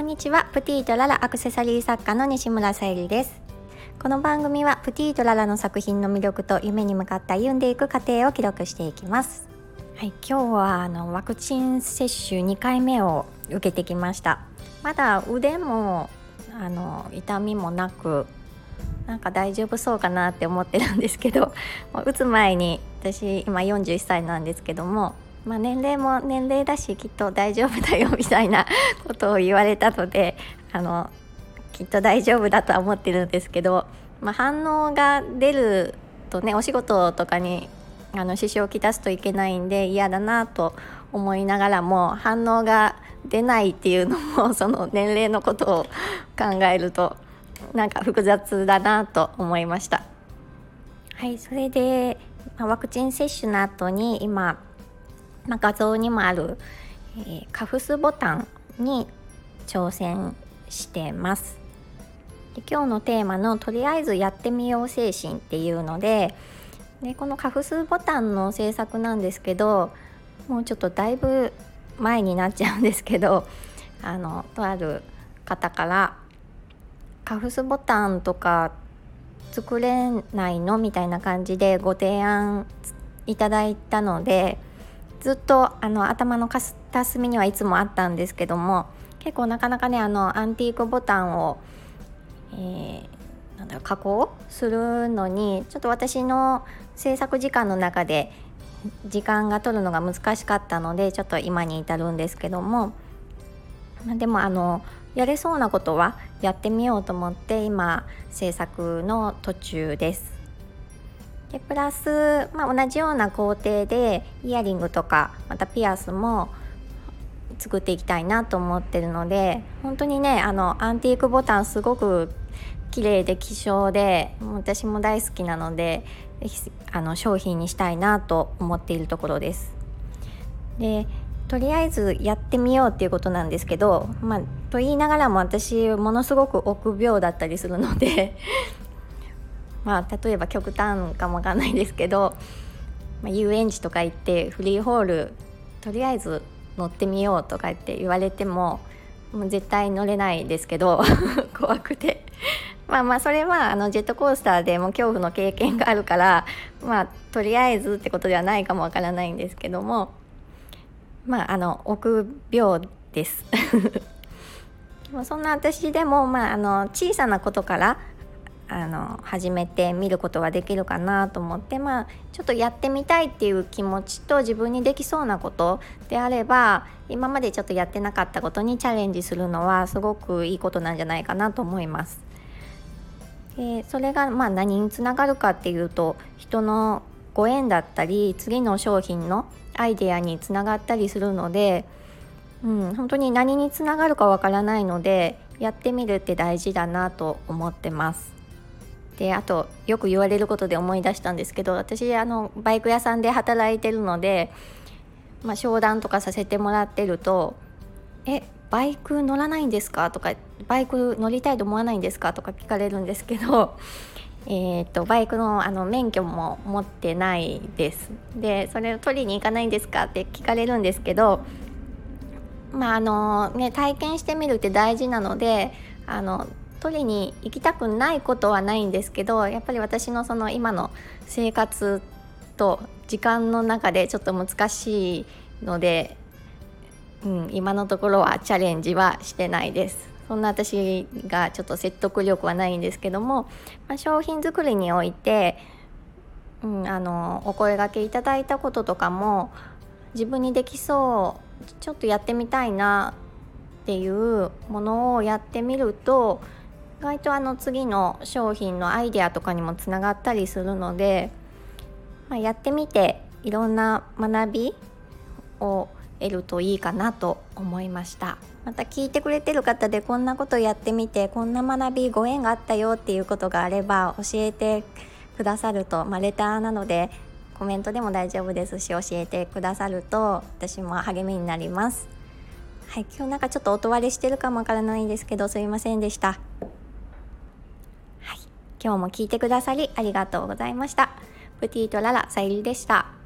こんにちは。プティとララアクセサリー作家の西村さゆりです。この番組はプティとララの作品の魅力と夢に向かって歩んでいく過程を記録していきます。はい、今日はあのワクチン接種2回目を受けてきました。まだ腕もあの痛みもなくなんか大丈夫そうかなって思ってるんですけど 打つ前に私今41歳なんですけどもまあ、年齢も年齢だしきっと大丈夫だよみたいなことを言われたので あのきっと大丈夫だとは思ってるんですけど、まあ、反応が出るとねお仕事とかにあの支障をきたすといけないんで嫌だなと思いながらも反応が出ないっていうのも その年齢のことを考えるとなんか複雑だなと思いました。はいそれで、まあ、ワクチン接種の後に今まあ、画像にもある、えー、カフスボタンに挑戦してますで今日のテーマの「とりあえずやってみよう精神」っていうのででこのカフスボタンの制作なんですけどもうちょっとだいぶ前になっちゃうんですけど あのとある方から「カフスボタンとか作れないの?」みたいな感じでご提案いただいたのでずっとあの頭の片隅にはいつもあったんですけども結構なかなかねあのアンティークボタンを、えー、なんだろ加工するのにちょっと私の制作時間の中で時間が取るのが難しかったのでちょっと今に至るんですけどもでもあのやれそうなことはやってみようと思って今制作の途中です。でプラス、まあ、同じような工程でイヤリングとかまたピアスも作っていきたいなと思ってるので本当にねあのアンティークボタンすごく綺麗で希少で私も大好きなのであの商品にしたいなと思っているところです。でとりあえずやってみようっていうことなんですけど、まあ、と言いながらも私ものすごく臆病だったりするのでまあ例えば極端かもわかんないですけど、まあ、遊園地とか行ってフリーホールとりあえず乗ってみようとかって言われてももう絶対乗れないですけど 怖くて。まあまあそれはあのジェットコースターでも恐怖の経験があるからまあとりあえずってことではないかもわからないんですけどもまああの臆病です。そんな私でも、まあ、あの小さなことからあの始めてみることができるかなと思ってまあちょっとやってみたいっていう気持ちと自分にできそうなことであれば今までちょっとやってなかったことにチャレンジするのはすごくいいことなんじゃないかなと思います。でそれがまあ何につながるかっていうと人のご縁だったり次の商品のアイデアにつながったりするので、うん、本当に何につながるかわからないのでやってみるって大事だなと思ってます。であとよく言われることで思い出したんですけど私あのバイク屋さんで働いてるので、まあ、商談とかさせてもらってると「えバイク乗らないんですか?」とか「バイク乗りたいと思わないんですか?」とか聞かれるんですけど。えーと、バイクのあの免許も持ってないですでそれを取りに行かないんですか？って聞かれるんですけどまああのね体験してみるって大事なのであの取りに行きたくないことはないんですけどやっぱり私のその今の生活と時間の中でちょっと難しいので、うん、今のところはチャレンジはしてないです。そんな私がちょっと説得力はないんですけども、まあ、商品作りにおいて、うん、あのお声がけいただいたこととかも自分にできそうちょっとやってみたいなっていうものをやってみると意外とあの次の商品のアイデアとかにもつながったりするので、まあ、やってみていろんな学びを得るといいかなと思いました。また聞いてくれてる方でこんなことやってみてこんな学びご縁があったよっていうことがあれば教えてくださると、まあ、レターなのでコメントでも大丈夫ですし教えてくださると私も励みになります。はい今日なんかちょっと音割れしてるかもわからないんですけどすいませんでした。今日も聞いてくださりありがとうございました。プティートララさゆりでした。